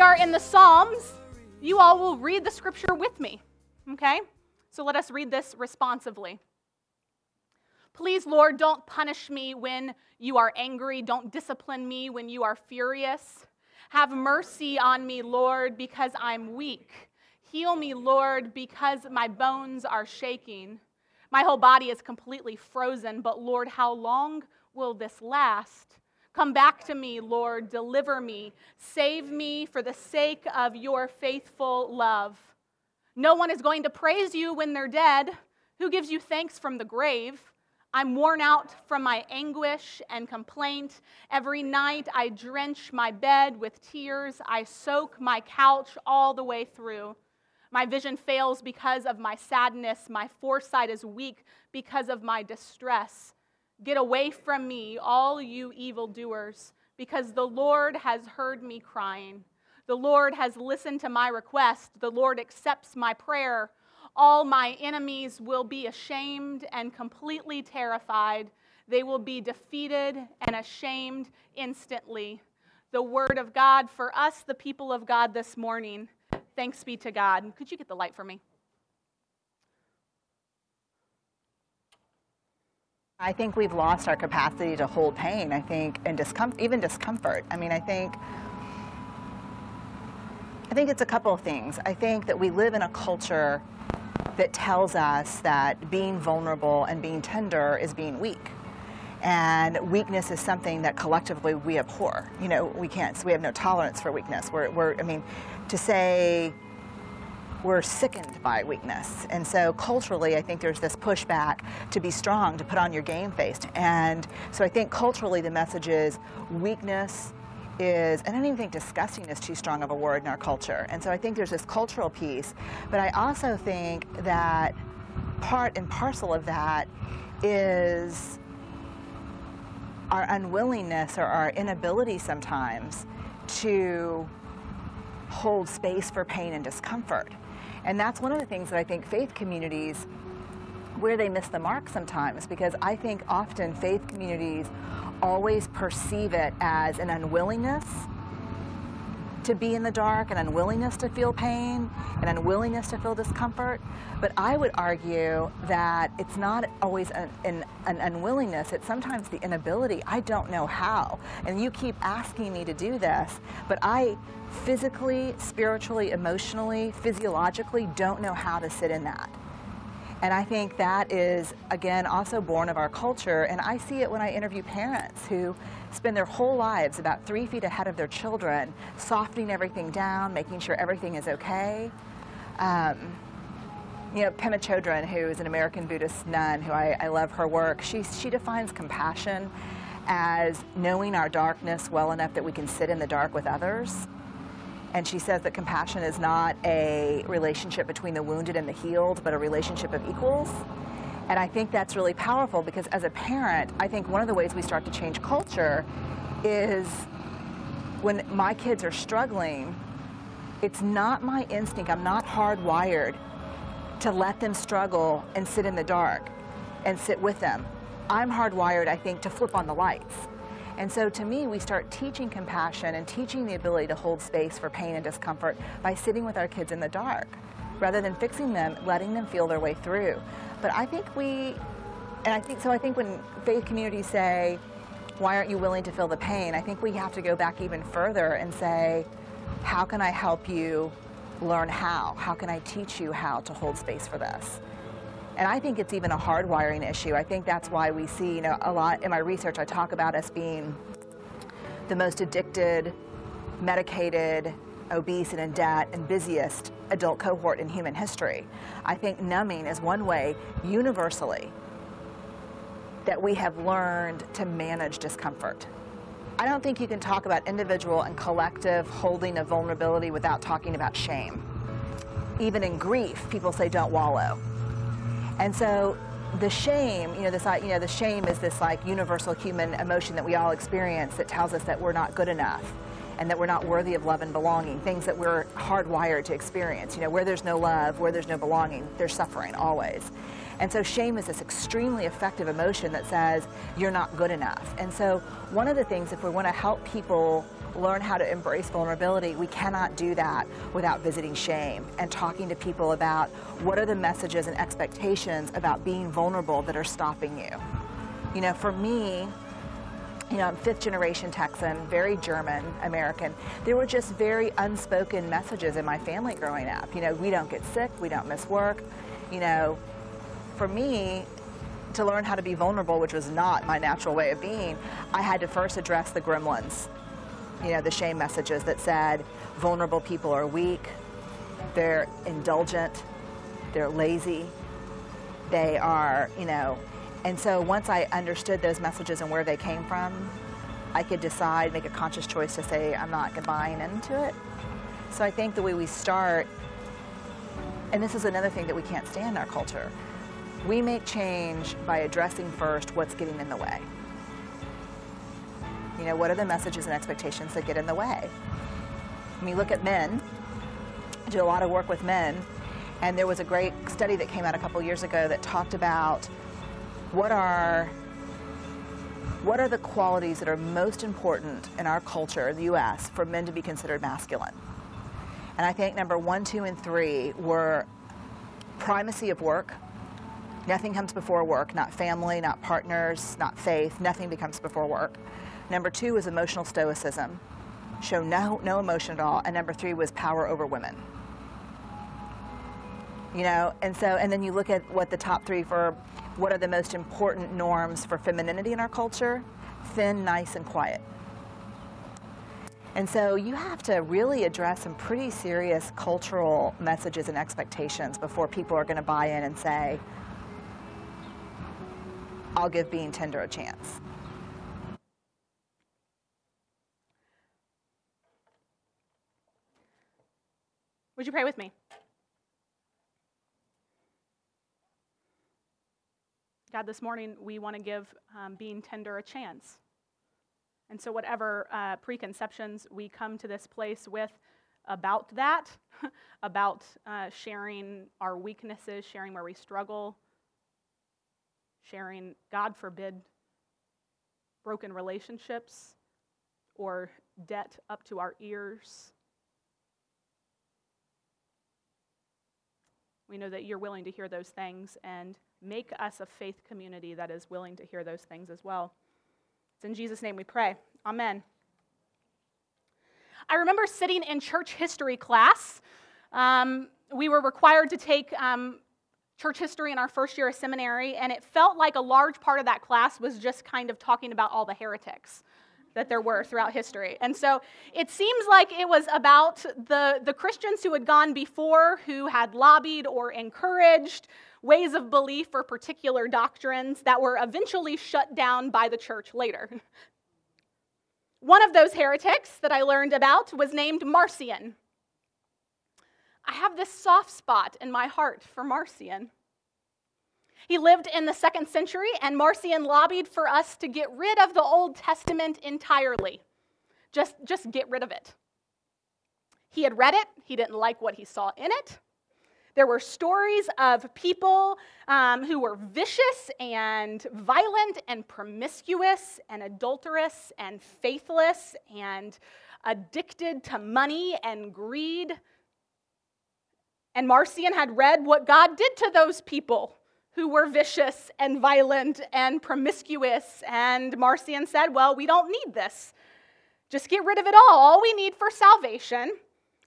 we are in the Psalms, you all will read the scripture with me. Okay? So let us read this responsively. Please, Lord, don't punish me when you are angry. Don't discipline me when you are furious. Have mercy on me, Lord, because I'm weak. Heal me, Lord, because my bones are shaking. My whole body is completely frozen, but Lord, how long will this last? Come back to me, Lord, deliver me, save me for the sake of your faithful love. No one is going to praise you when they're dead. Who gives you thanks from the grave? I'm worn out from my anguish and complaint. Every night I drench my bed with tears. I soak my couch all the way through. My vision fails because of my sadness. My foresight is weak because of my distress. Get away from me, all you evildoers, because the Lord has heard me crying. The Lord has listened to my request. The Lord accepts my prayer. All my enemies will be ashamed and completely terrified. They will be defeated and ashamed instantly. The word of God for us, the people of God, this morning. Thanks be to God. Could you get the light for me? I think we've lost our capacity to hold pain, I think, and discomfort, even discomfort. I mean, I think I think it's a couple of things. I think that we live in a culture that tells us that being vulnerable and being tender is being weak. And weakness is something that collectively we abhor. You know, we can't, so we have no tolerance for weakness. We're, we're I mean, to say we're sickened by weakness. And so culturally, I think there's this pushback to be strong, to put on your game face. And so I think culturally, the message is weakness is, and I don't even think disgusting is too strong of a word in our culture. And so I think there's this cultural piece. But I also think that part and parcel of that is our unwillingness or our inability sometimes to hold space for pain and discomfort. And that's one of the things that I think faith communities where they miss the mark sometimes because I think often faith communities always perceive it as an unwillingness to be in the dark, an unwillingness to feel pain, an unwillingness to feel discomfort. But I would argue that it's not always an, an, an, unwillingness, it's sometimes the inability. I don't know how. And you keep asking me to do this, but I physically, spiritually, emotionally, physiologically don't know how to sit in that. And I think that is, again, also born of our culture. And I see it when I interview parents who spend their whole lives about three feet ahead of their children, softening everything down, making sure everything is okay. Um, you know, Pema Chodron, who is an American Buddhist nun, who I, I love her work, she, she defines compassion as knowing our darkness well enough that we can sit in the dark with others. And she says that compassion is not a relationship between the wounded and the healed, but a relationship of equals. And I think that's really powerful because as a parent, I think one of the ways we start to change culture is when my kids are struggling, It's not my instinct. I'm not hardwired to let them struggle and sit in the dark and sit with them. I'm hardwired, I think, to flip on the lights. And so to me, we start teaching compassion and teaching the ability to hold space for pain and discomfort by sitting with our kids in the dark rather than fixing them, letting them feel their way through. But I think we, and I think so, I think when faith communities say, why aren't you willing to feel the pain? I think we have to go back even further and say, how can I help you learn how? How can I teach you how to hold space for this? And I think it's even a hardwiring issue. I think that's why we see, you know, a lot in my research, I talk about us being the most addicted, medicated, obese, and in debt, and busiest adult cohort in human history. I think numbing is one way universally that we have learned to manage discomfort. I don't think you can talk about individual and collective holding of vulnerability without talking about shame. Even in grief, people say don't wallow. And so the shame, you know, this, you know, the shame is this like universal human emotion that we all experience that tells us that we're not good enough and that we're not worthy of love and belonging, things that we're hardwired to experience. You know, where there's no love, where there's no belonging, there's suffering always. And so shame is this extremely effective emotion that says you're not good enough. And so one of the things, if we want to help people learn how to embrace vulnerability, we cannot do that without visiting shame and talking to people about what are the messages and expectations about being vulnerable that are stopping you. You know, for me, you know, I'm fifth generation Texan, very German American. There were just very unspoken messages in my family growing up. You know, we don't get sick, we don't miss work. You know, for me, to learn how to be vulnerable, which was not my natural way of being, I had to first address the gremlins. You know, the shame messages that said vulnerable people are weak, they're indulgent, they're lazy, they are, you know. And so once I understood those messages and where they came from, I could decide, make a conscious choice to say, I'm not buying into it. So I think the way we start, and this is another thing that we can't stand in our culture, we make change by addressing first what's getting in the way. You know, what are the messages and expectations that get in the way? When we look at men, I do a lot of work with men, and there was a great study that came out a couple years ago that talked about what are what are the qualities that are most important in our culture, the US, for men to be considered masculine? And I think number one, two, and three were primacy of work, Nothing comes before work, not family, not partners, not faith. Nothing becomes before work. Number two is emotional stoicism, show no, no emotion at all. And number three was power over women. You know, and so, and then you look at what the top three for what are the most important norms for femininity in our culture thin, nice, and quiet. And so you have to really address some pretty serious cultural messages and expectations before people are going to buy in and say, I'll give being tender a chance. Would you pray with me? God, this morning we want to give um, being tender a chance. And so, whatever uh, preconceptions we come to this place with about that, about uh, sharing our weaknesses, sharing where we struggle, sharing, God forbid, broken relationships or debt up to our ears. We know that you're willing to hear those things and make us a faith community that is willing to hear those things as well. It's in Jesus' name we pray. Amen. I remember sitting in church history class. Um, we were required to take um, church history in our first year of seminary, and it felt like a large part of that class was just kind of talking about all the heretics that there were throughout history. And so it seems like it was about the, the Christians who had gone before, who had lobbied or encouraged ways of belief or particular doctrines that were eventually shut down by the church later. One of those heretics that I learned about was named Marcion. I have this soft spot in my heart for Marcion. He lived in the second century, and Marcion lobbied for us to get rid of the Old Testament entirely. Just, just get rid of it. He had read it, he didn't like what he saw in it. There were stories of people um, who were vicious and violent and promiscuous and adulterous and faithless and addicted to money and greed. And Marcion had read what God did to those people who were vicious and violent and promiscuous. And Marcion said, Well, we don't need this. Just get rid of it all. All we need for salvation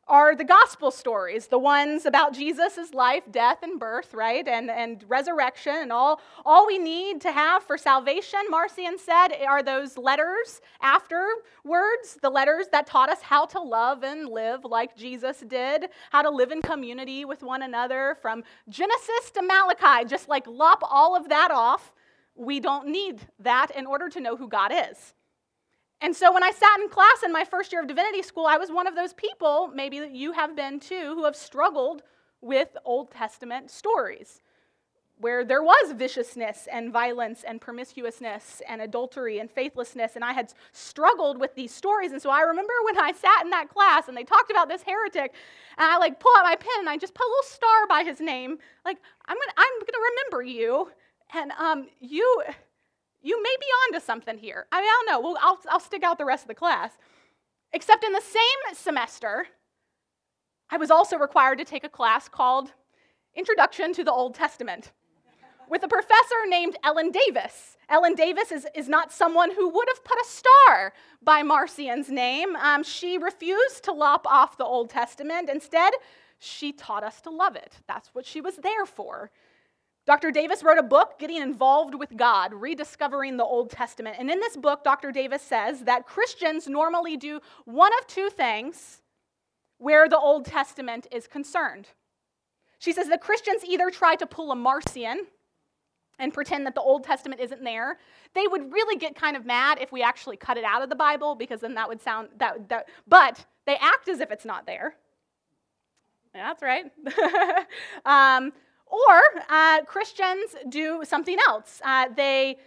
are the gospel stories, the ones about Jesus' life, death, and birth, right? And, and resurrection. And all, all we need to have for salvation, Marcion said, are those letters afterwards, the letters that taught us how to love and live like Jesus did, how to live in community with one another from Genesis to Malachi. Just like lop all of that off. We don't need that in order to know who God is. And so when I sat in class in my first year of divinity school, I was one of those people, maybe that you have been too, who have struggled with Old Testament stories where there was viciousness and violence and promiscuousness and adultery and faithlessness. And I had struggled with these stories. And so I remember when I sat in that class and they talked about this heretic, and I like pull out my pen and I just put a little star by his name. Like, I'm gonna, I'm gonna remember you. And um, you, you may be onto something here. I mean, I don't know. Well, I'll, I'll stick out the rest of the class. Except in the same semester, I was also required to take a class called Introduction to the Old Testament with a professor named Ellen Davis. Ellen Davis is, is not someone who would have put a star by Marcion's name. Um, she refused to lop off the Old Testament. Instead, she taught us to love it. That's what she was there for. Dr. Davis wrote a book, Getting Involved with God, Rediscovering the Old Testament. And in this book, Dr. Davis says that Christians normally do one of two things where the Old Testament is concerned. She says that Christians either try to pull a Marcion and pretend that the Old Testament isn't there. They would really get kind of mad if we actually cut it out of the Bible because then that would sound that, that but they act as if it's not there. That's right. um, or uh, Christians do something else. Uh, they,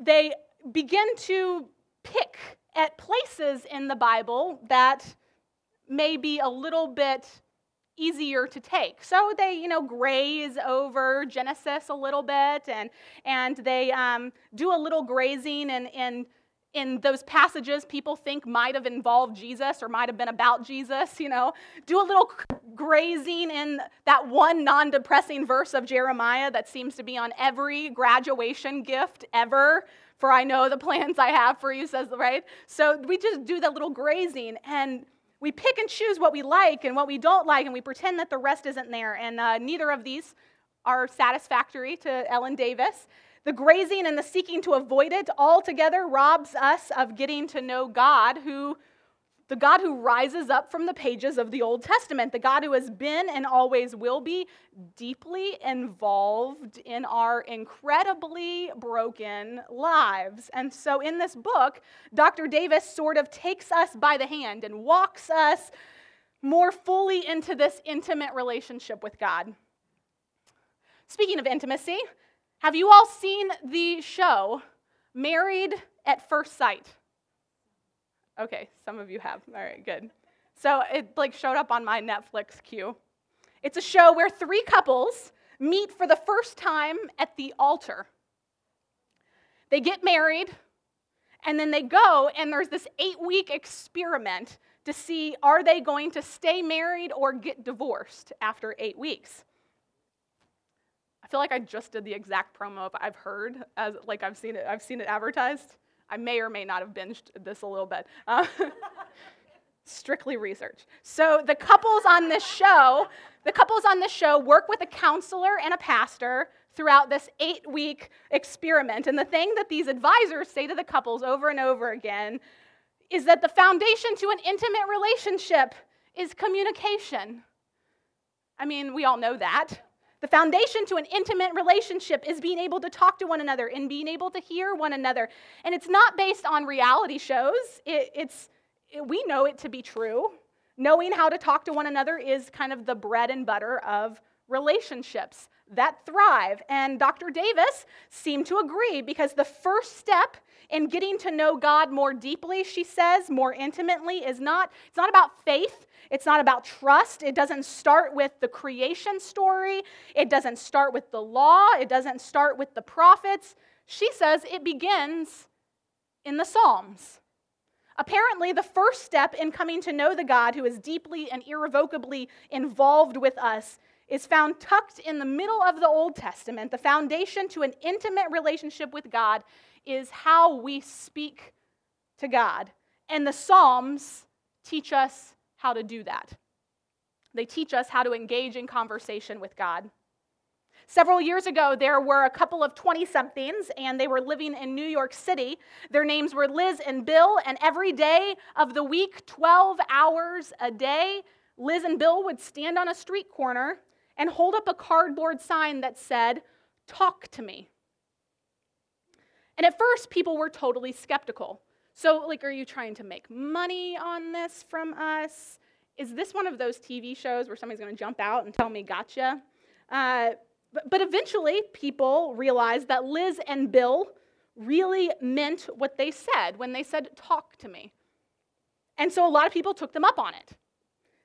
they begin to pick at places in the Bible that may be a little bit easier to take. So they, you know, graze over Genesis a little bit and, and they um, do a little grazing and, and in those passages people think might have involved Jesus or might have been about Jesus, you know, do a little grazing in that one non depressing verse of Jeremiah that seems to be on every graduation gift ever. For I know the plans I have for you, says, the right? So we just do that little grazing and we pick and choose what we like and what we don't like, and we pretend that the rest isn't there. And uh, neither of these are satisfactory to Ellen Davis. The grazing and the seeking to avoid it altogether robs us of getting to know God, who the God who rises up from the pages of the Old Testament, the God who has been and always will be deeply involved in our incredibly broken lives. And so in this book, Dr. Davis sort of takes us by the hand and walks us more fully into this intimate relationship with God. Speaking of intimacy, have you all seen the show Married at First Sight? Okay, some of you have. All right, good. So it like showed up on my Netflix queue. It's a show where three couples meet for the first time at the altar. They get married, and then they go, and there's this eight week experiment to see are they going to stay married or get divorced after eight weeks feel like I just did the exact promo I've heard as like I've seen it I've seen it advertised. I may or may not have binged this a little bit. Uh, strictly research. So the couples on this show, the couples on this show work with a counselor and a pastor throughout this 8-week experiment. And the thing that these advisors say to the couples over and over again is that the foundation to an intimate relationship is communication. I mean, we all know that. The foundation to an intimate relationship is being able to talk to one another and being able to hear one another. And it's not based on reality shows, it, it's, it, we know it to be true. Knowing how to talk to one another is kind of the bread and butter of relationships that thrive. And Dr. Davis seemed to agree because the first step in getting to know God more deeply, she says, more intimately, is not, it's not about faith. It's not about trust. It doesn't start with the creation story. It doesn't start with the law. It doesn't start with the prophets. She says it begins in the Psalms. Apparently, the first step in coming to know the God who is deeply and irrevocably involved with us is found tucked in the middle of the Old Testament. The foundation to an intimate relationship with God is how we speak to God. And the Psalms teach us how to do that. They teach us how to engage in conversation with God. Several years ago, there were a couple of 20 somethings, and they were living in New York City. Their names were Liz and Bill, and every day of the week, 12 hours a day, Liz and Bill would stand on a street corner and hold up a cardboard sign that said, Talk to me. And at first, people were totally skeptical. So, like, are you trying to make money on this from us? Is this one of those TV shows where somebody's going to jump out and tell me, gotcha? Uh, but, but eventually, people realized that Liz and Bill really meant what they said when they said, talk to me. And so a lot of people took them up on it.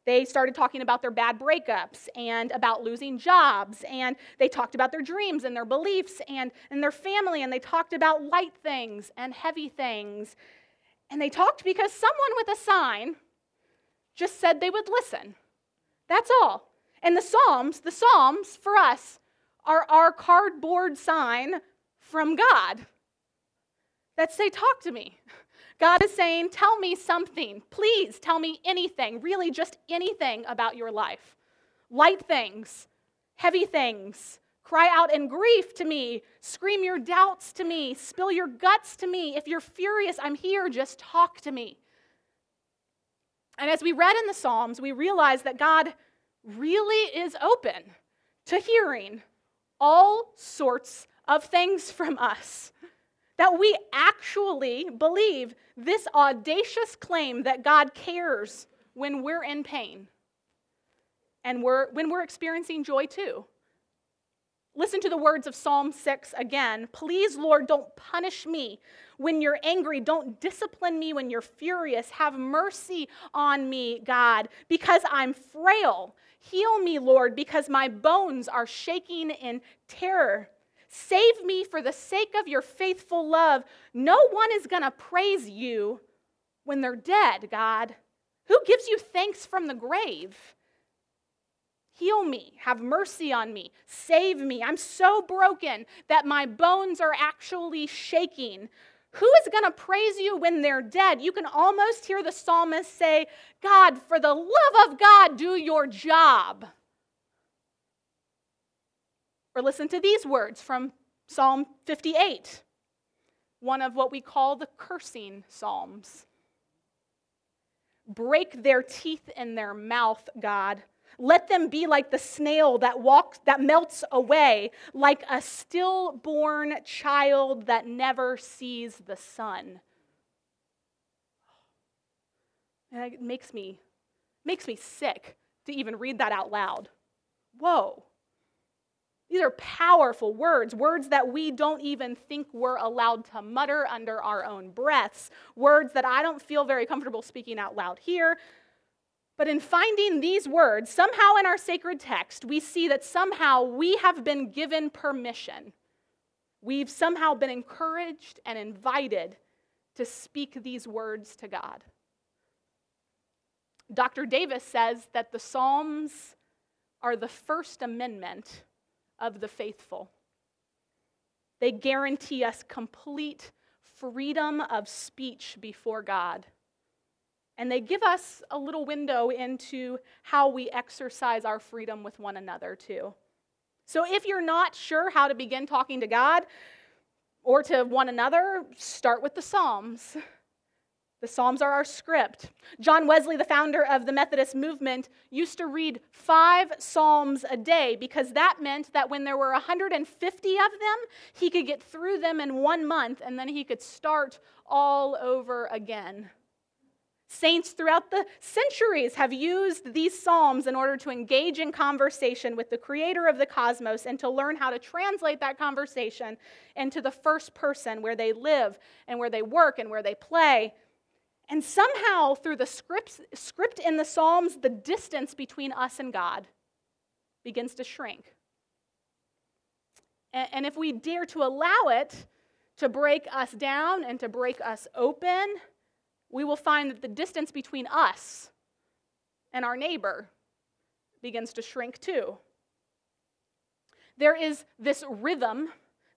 They started talking about their bad breakups and about losing jobs, and they talked about their dreams and their beliefs and, and their family, and they talked about light things and heavy things. And they talked because someone with a sign just said they would listen. That's all. And the Psalms, the Psalms for us, are our cardboard sign from God that say, Talk to me. God is saying, Tell me something. Please tell me anything, really just anything about your life. Light things, heavy things. Cry out in grief to me. Scream your doubts to me. Spill your guts to me. If you're furious, I'm here. Just talk to me. And as we read in the Psalms, we realize that God really is open to hearing all sorts of things from us that we actually believe this audacious claim that God cares when we're in pain and we're, when we're experiencing joy too. Listen to the words of Psalm 6 again. Please, Lord, don't punish me when you're angry. Don't discipline me when you're furious. Have mercy on me, God, because I'm frail. Heal me, Lord, because my bones are shaking in terror. Save me for the sake of your faithful love. No one is going to praise you when they're dead, God. Who gives you thanks from the grave? Heal me, have mercy on me, save me. I'm so broken that my bones are actually shaking. Who is going to praise you when they're dead? You can almost hear the psalmist say, God, for the love of God, do your job. Or listen to these words from Psalm 58, one of what we call the cursing psalms. Break their teeth in their mouth, God. Let them be like the snail that walks that melts away, like a stillborn child that never sees the sun. And it makes me makes me sick to even read that out loud. Whoa. These are powerful words, words that we don't even think we're allowed to mutter under our own breaths, words that I don't feel very comfortable speaking out loud here. But in finding these words, somehow in our sacred text, we see that somehow we have been given permission. We've somehow been encouraged and invited to speak these words to God. Dr. Davis says that the Psalms are the First Amendment of the faithful. They guarantee us complete freedom of speech before God. And they give us a little window into how we exercise our freedom with one another, too. So if you're not sure how to begin talking to God or to one another, start with the Psalms. The Psalms are our script. John Wesley, the founder of the Methodist movement, used to read five Psalms a day because that meant that when there were 150 of them, he could get through them in one month and then he could start all over again. Saints throughout the centuries have used these Psalms in order to engage in conversation with the creator of the cosmos and to learn how to translate that conversation into the first person where they live and where they work and where they play. And somehow, through the scripts, script in the Psalms, the distance between us and God begins to shrink. And, and if we dare to allow it to break us down and to break us open, we will find that the distance between us and our neighbor begins to shrink too. There is this rhythm,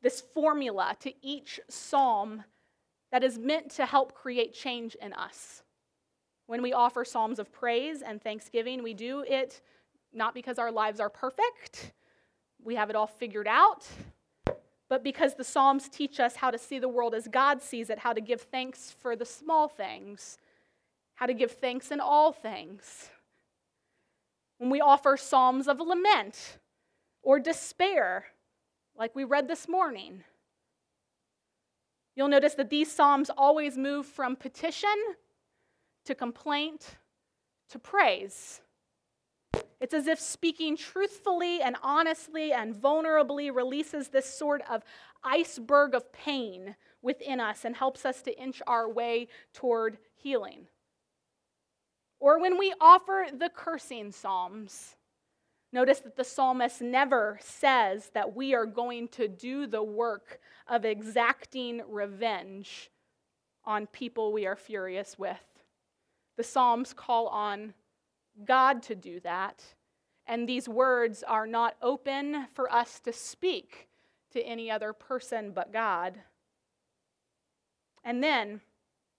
this formula to each psalm that is meant to help create change in us. When we offer psalms of praise and thanksgiving, we do it not because our lives are perfect, we have it all figured out, but because the Psalms teach us how to see the world as God sees it, how to give thanks for the small things, how to give thanks in all things. When we offer Psalms of lament or despair, like we read this morning, you'll notice that these Psalms always move from petition to complaint to praise. It's as if speaking truthfully and honestly and vulnerably releases this sort of iceberg of pain within us and helps us to inch our way toward healing. Or when we offer the cursing psalms, notice that the psalmist never says that we are going to do the work of exacting revenge on people we are furious with. The psalms call on God to do that. And these words are not open for us to speak to any other person but God. And then,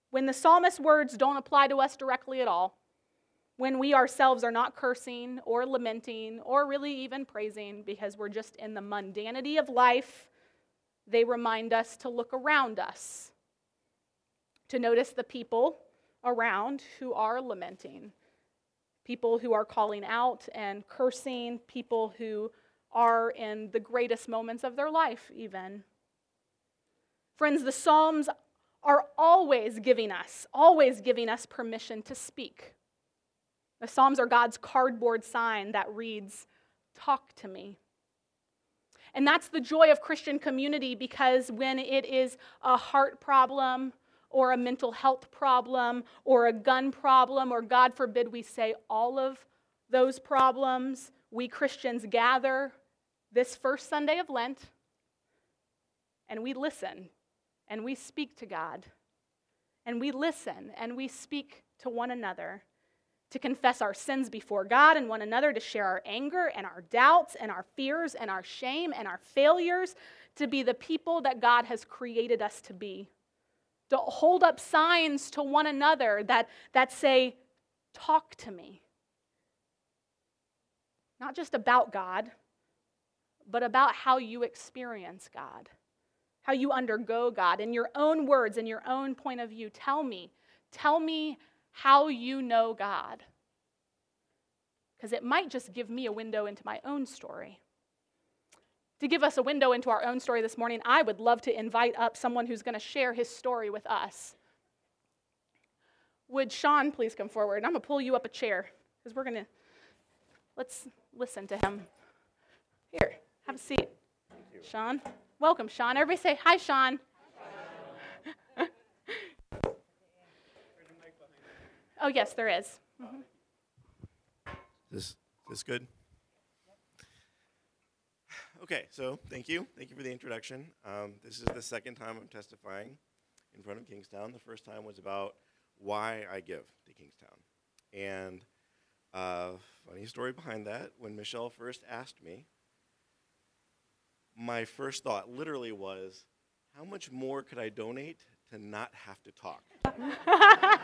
when the psalmist's words don't apply to us directly at all, when we ourselves are not cursing or lamenting or really even praising because we're just in the mundanity of life, they remind us to look around us, to notice the people around who are lamenting, people who are calling out and cursing, people who are in the greatest moments of their life, even. Friends, the Psalms are always giving us, always giving us permission to speak. The Psalms are God's cardboard sign that reads, Talk to me. And that's the joy of Christian community because when it is a heart problem or a mental health problem or a gun problem, or God forbid we say all of those problems, we Christians gather this first Sunday of Lent and we listen and we speak to God and we listen and we speak to one another to confess our sins before God and one another, to share our anger and our doubts and our fears and our shame and our failures, to be the people that God has created us to be to hold up signs to one another that, that say, Talk to me. Not just about God, but about how you experience God, how you undergo God. In your own words, in your own point of view, tell me, tell me how you know God. Because it might just give me a window into my own story to give us a window into our own story this morning, I would love to invite up someone who's going to share his story with us. Would Shaun please come forward? I'm going to pull you up a chair because we're going to let's listen to him. Here, have a seat. Shaun. Welcome, Shaun. Everybody say hi, Shaun. oh, yes, there is. Mm-hmm. This this good? Okay, so thank you. Thank you for the introduction. Um, this is the second time I'm testifying in front of Kingstown. The first time was about why I give to Kingstown. And uh, funny story behind that when Michelle first asked me, my first thought literally was, how much more could I donate to not have to talk?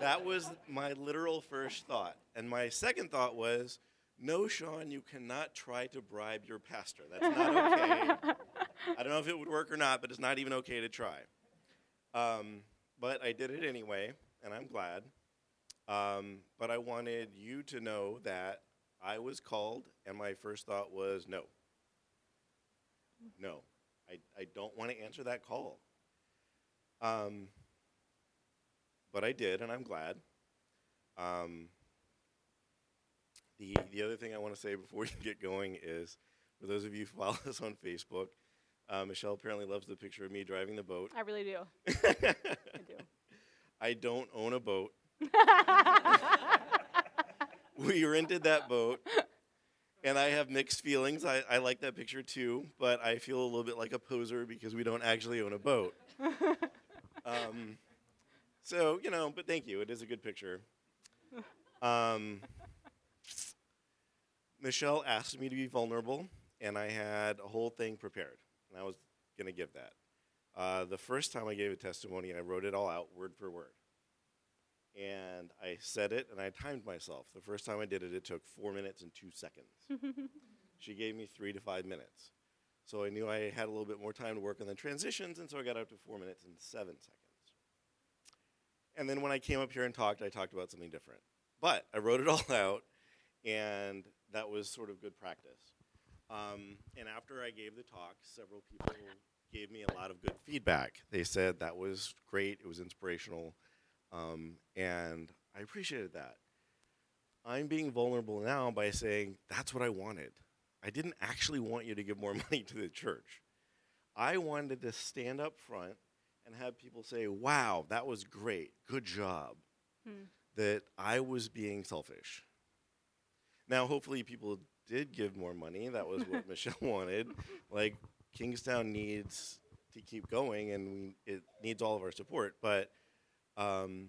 that was my literal first thought. And my second thought was, no, Shaun, you cannot try to bribe your pastor. That's not okay. I don't know if it would work or not, but it's not even okay to try. Um, but I did it anyway, and I'm glad. Um, but I wanted you to know that I was called, and my first thought was no. No, I, I don't want to answer that call. Um, but I did, and I'm glad. Um, the the other thing I want to say before we get going is, for those of you who follow us on Facebook, uh, Michelle apparently loves the picture of me driving the boat. I really do. I do. I don't own a boat. we rented that boat, and I have mixed feelings. I, I like that picture too, but I feel a little bit like a poser because we don't actually own a boat. um, so, you know, but thank you. It is a good picture. Um, Michelle asked me to be vulnerable, and I had a whole thing prepared, and I was going to give that. Uh, the first time I gave a testimony, I wrote it all out word for word. And I said it, and I timed myself. The first time I did it, it took four minutes and two seconds. she gave me three to five minutes. So I knew I had a little bit more time to work on the transitions, and so I got up to four minutes and seven seconds. And then when I came up here and talked, I talked about something different. But I wrote it all out, and that was sort of good practice. Um, and after I gave the talk, several people gave me a lot of good feedback. They said that was great, it was inspirational, um, and I appreciated that. I'm being vulnerable now by saying that's what I wanted. I didn't actually want you to give more money to the church. I wanted to stand up front and have people say, wow, that was great, good job, Hmm. that I was being selfish. Now, hopefully, people did give more money. That was what Michelle wanted. Like, Kingstown needs to keep going, and we, it needs all of our support. But um,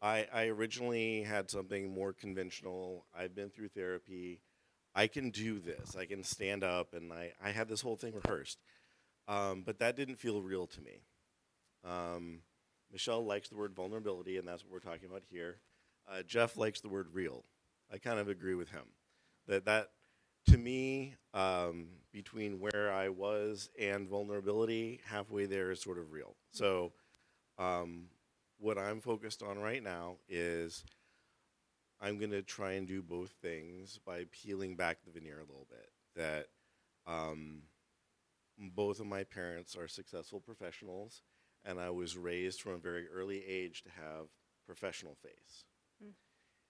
I, I originally had something more conventional. I've been through therapy. I can do this. I can stand up, and I, I had this whole thing rehearsed. Um, but that didn't feel real to me. Um, Michelle likes the word vulnerability, and that's what we're talking about here. Uh, Jeff likes the word real. I kind of agree with him. That that to me, um, between where I was and vulnerability, halfway there is sort of real. So, um, what I'm focused on right now is I'm going to try and do both things by peeling back the veneer a little bit. That um, both of my parents are successful professionals, and I was raised from a very early age to have professional face.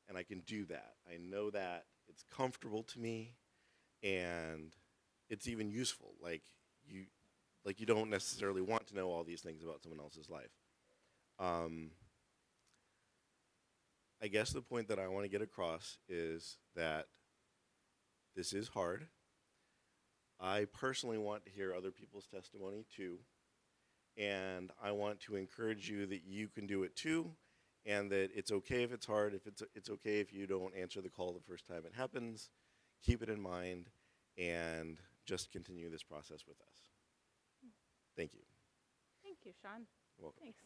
And I can do that. I know that it's comfortable to me, and it's even useful. Like you, like you don't necessarily want to know all these things about someone else's life. Um, I guess the point that I want to get across is that this is hard. I personally want to hear other people's testimony too. And I want to encourage you that you can do it too, and that it's okay if it's hard. If it's it's okay if you don't answer the call the first time it happens. Keep it in mind, and just continue this process with us. Thank you. Thank you, Shaun. You're welcome. Thanks.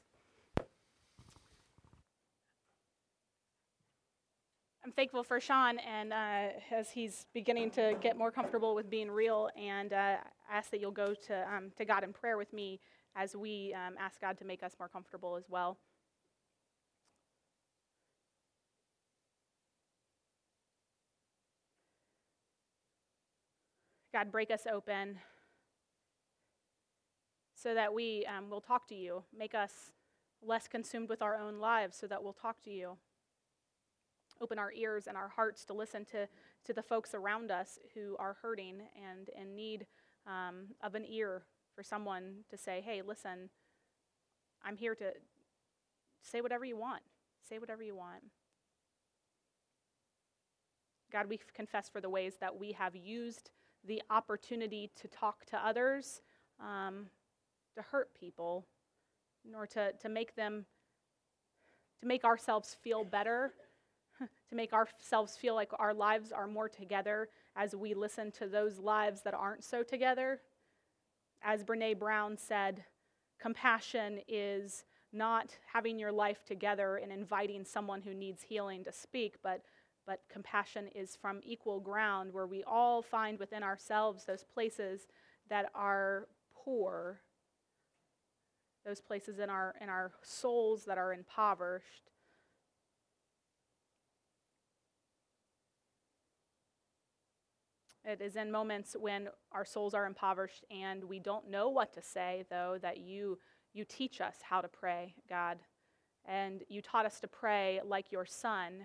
I'm thankful for Shaun, and uh, as he's beginning to get more comfortable with being real, and uh, ask that you'll go to um, to God in prayer with me as we um, ask God to make us more comfortable as well. God, break us open so that we um, will talk to you. Make us less consumed with our own lives so that we'll talk to you. Open our ears and our hearts to listen to, to the folks around us who are hurting and in need um, of an ear for someone to say, hey, listen, I'm here to say whatever you want. Say whatever you want. God, we confess for the ways that we have used the opportunity to talk to others um, to hurt people, nor to, to make them, to make ourselves feel better, to make ourselves feel like our lives are more together as we listen to those lives that aren't so together. As Brene Brown said, compassion is not having your life together and inviting someone who needs healing to speak, but but compassion is from equal ground where we all find within ourselves those places that are poor those places in our in our souls that are impoverished. It is in moments when our souls are impoverished and we don't know what to say though that you you teach us how to pray god. And you taught us to pray like your Son,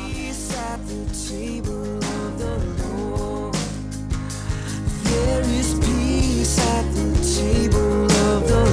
There is peace at the table of the